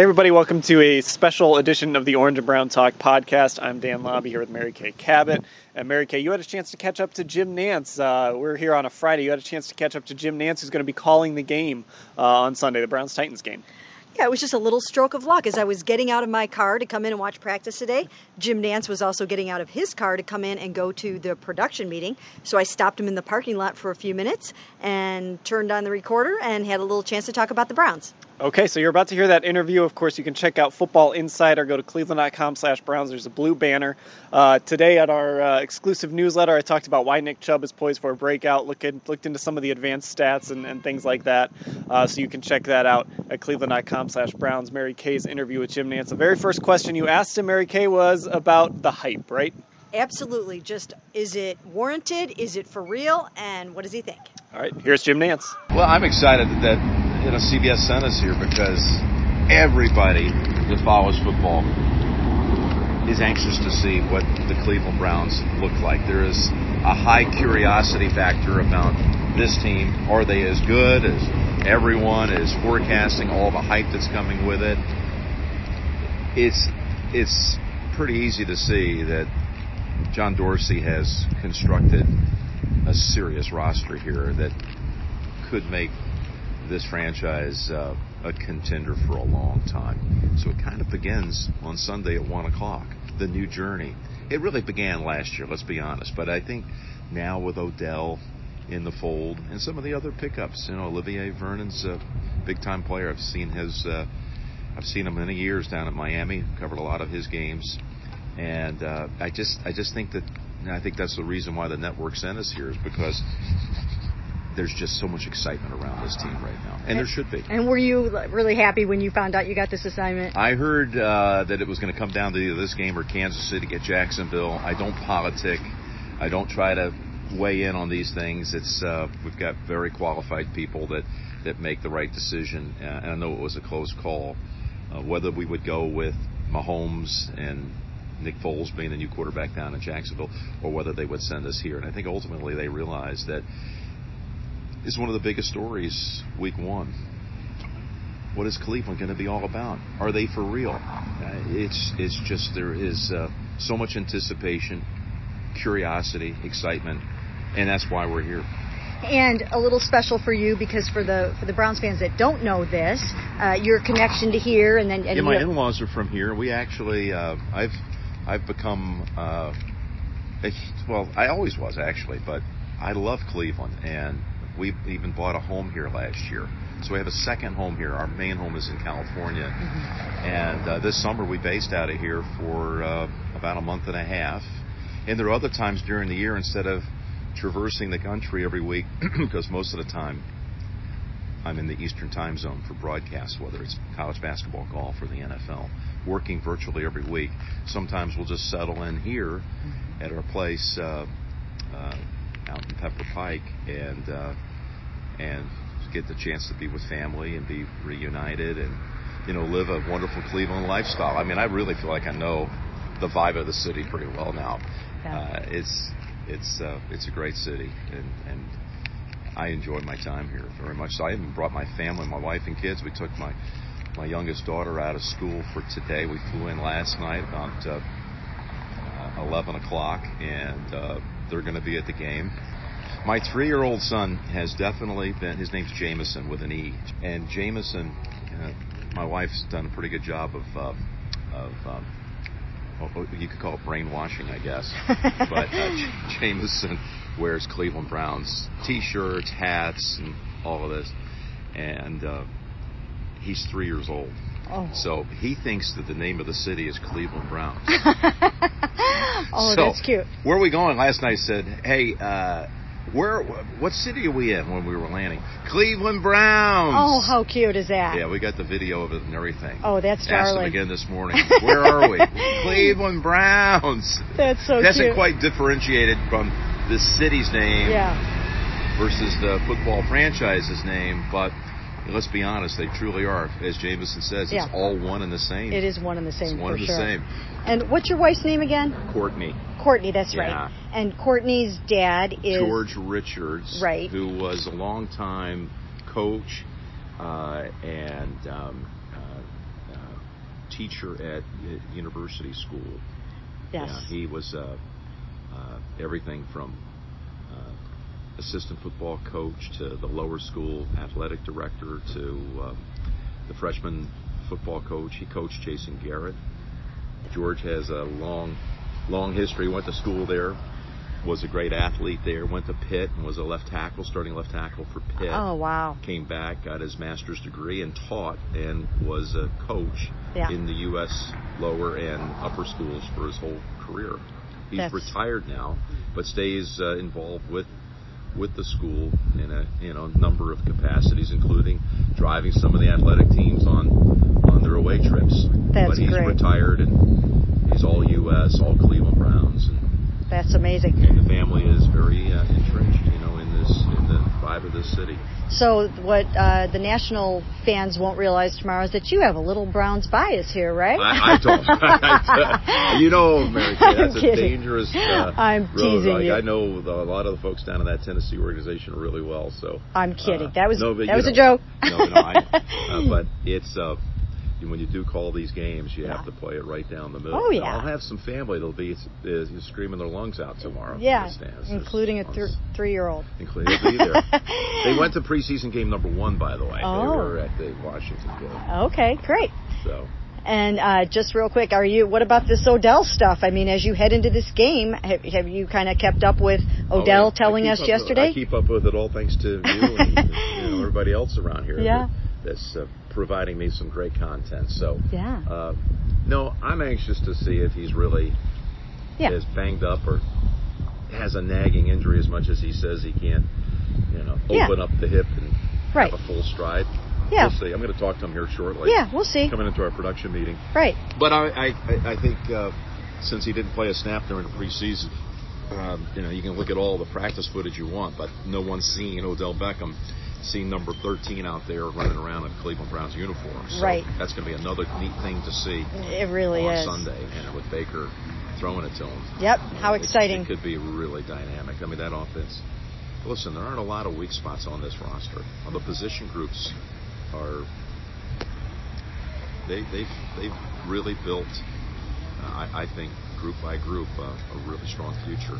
Hey, everybody, welcome to a special edition of the Orange and Brown Talk podcast. I'm Dan Labbe here with Mary Kay Cabot. And Mary Kay, you had a chance to catch up to Jim Nantz. Uh, we're here on a Friday. You had a chance to catch up to Jim Nantz, who's going to be calling the game uh, on Sunday, the Browns Titans game. Yeah, it was just a little stroke of luck. As I was getting out of my car to come in and watch practice today, Jim Nantz was also getting out of his car to come in and go to the production meeting. So I stopped him in the parking lot for a few minutes and turned on the recorder and had a little chance to talk about the Browns. Okay, so you're about to hear that interview. Of course, you can check out Football Insider. Go to cleveland.com slash Browns. There's a blue banner. Uh, today at our uh, exclusive newsletter, I talked about why Nick Chubb is poised for a breakout, look at, looked into some of the advanced stats and, and things like that. Uh, so you can check that out at cleveland.com slash Browns. Mary Kay's interview with Jim Nantz. The very first question you asked him, Mary Kay, was about the hype, right? Absolutely. Just is it warranted? Is it for real? And what does he think? All right, here's Jim Nantz. Well, I'm excited that you know, CBS sent us here because everybody that follows football is anxious to see what the Cleveland Browns look like. There is a high curiosity factor about this team. Are they as good as everyone is forecasting? All the hype that's coming with it. It's it's pretty easy to see that John Dorsey has constructed a serious roster here that could make this franchise uh, a contender for a long time. So it kind of begins on Sunday at 1 o'clock, the new journey. It really began last year, let's be honest, but I think now with Odell in the fold and some of the other pickups, you know, Olivier Vernon's a big time player. I've seen his, uh, I've seen him many years down at Miami, covered a lot of his games, and uh, I just, I just think that, I think that's the reason why the network sent us here is because there's just so much excitement around this team right now, and, and there should be. And were you really happy when you found out you got this assignment? I heard uh, that it was going to come down to either this game or Kansas City at Jacksonville. I don't politic. I don't try to weigh in on these things. It's uh, we've got very qualified people that that make the right decision, uh, and I know it was a close call. Uh, whether we would go with Mahomes and Nick Foles being the new quarterback down in Jacksonville, or whether they would send us here. And I think ultimately they realized that is one of the biggest stories week one. What is Cleveland going to be all about? Are they for real? Uh, it's it's just there is uh, so much anticipation, curiosity, excitement, and that's why we're here. And a little special for you because for the for the Browns fans that don't know this, uh, your connection to here, and then and yeah, my in-laws are from here. We actually uh, I've I've become uh, a, well I always was actually, but I love Cleveland and we even bought a home here last year. So we have a second home here. Our main home is in California. Mm-hmm. And uh, this summer we based out of here for uh, about a month and a half. And there are other times during the year instead of traversing the country every week, because most of the time I'm in the Eastern time zone for broadcasts, whether it's college basketball, golf, or the NFL, working virtually every week. Sometimes we'll just settle in here mm-hmm. at our place uh, uh, out in Pepper Pike and uh, and get the chance to be with family and be reunited and you know live a wonderful Cleveland lifestyle. I mean, I really feel like I know the vibe of the city pretty well now. Uh, it's it's uh, it's a great city and and I enjoy my time here very much. So I even brought my family, my wife and kids. We took my my youngest daughter out of school for today. We flew in last night about uh, uh, 11 o'clock, and uh, they're going to be at the game. My three year old son has definitely been, his name's Jameson with an E. And Jameson, uh, my wife's done a pretty good job of, uh, of um, you could call it brainwashing, I guess. but uh, Jameson wears Cleveland Browns t shirts, hats, and all of this. And uh, he's three years old. Oh. So he thinks that the name of the city is Cleveland Browns. oh, so, that's cute. Where are we going? Last night said, hey, uh, where? What city are we in when we were landing? Cleveland Browns. Oh, how cute is that? Yeah, we got the video of it and everything. Oh, that's darling. Asked them again this morning. Where are we? Cleveland Browns. That's so hasn't cute. quite differentiated from the city's name yeah. versus the football franchise's name, but let's be honest, they truly are. As Jameson says, yeah. it's all one and the same. It is one and the same. It's one and the same. And what's your wife's name again? Courtney. Courtney, that's yeah. right. And Courtney's dad is George Richards, right? Who was a long time coach uh, and um, uh, uh, teacher at university school. Yes. Yeah, he was uh, uh, everything from uh, assistant football coach to the lower school athletic director to um, the freshman football coach. He coached Jason Garrett. George has a long, long history. Went to school there. Was a great athlete there. Went to Pitt and was a left tackle, starting left tackle for Pitt. Oh wow. Came back, got his master's degree, and taught and was a coach Yeah. in the U.S. lower and upper schools for his whole career. He's That's- retired now, but stays uh, involved with with the school in a you know number of capacities, including driving some of the athletic teams on on their away trips. That's but he's great. retired and he's all U.S., all Cleveland Browns, and, That's amazing. and the family is very uh, entrenched, you know, in this in the vibe of this city. So what uh, the national fans won't realize tomorrow is that you have a little Browns bias here, right? I, I don't. you know, Mary Kay, that's a dangerous uh, I'm road. teasing Like, you. I know the, a lot of the folks down in that Tennessee organization really well. So I'm kidding. uh, that was no, but that was a joke. No, no, I, uh, but it's uh, when you do call these games, you Yeah. have to play it right down the middle. Oh, yeah. I'll have some family that'll be uh, screaming their lungs out tomorrow. yeah, stands. including a th- three-year-old. Including be there. they went to preseason game number one, by the way. They Oh. were at the Washington game. Okay, great. So And uh, just real quick, are you? What about this Odell stuff? I mean, as you head into this game, have, have you kind of kept up with Odell Oh, I- I telling us yesterday? I keep up with it all thanks to you and you know, everybody else around here. Yeah. that- That's uh, providing me some great content. So, Yeah. uh, no, I'm anxious to see if he's really Yeah. is banged up or has a nagging injury as much as he says he can't, you know, Yeah. open up the hip and Right. have a full stride. Yeah. We'll see. I'm going to talk to him here shortly. Yeah, we'll see. Coming into our production meeting. Right. But I, I, I- I think uh, since he didn't play a snap during the preseason, um, you know, you can look at all the practice footage you want, but no one's seen Odell Beckham seen number 13 out there running around in Cleveland Browns uniform. So Right. That's going to be another neat thing to see It really on is. Sunday, and with Baker throwing it to him. Yep. How It- exciting. It could be really dynamic. I mean, that offense. Listen, there aren't a lot of weak spots on this roster. Well, the position groups are. They they've they've really built. Uh, I, I think group by group uh, a really strong future.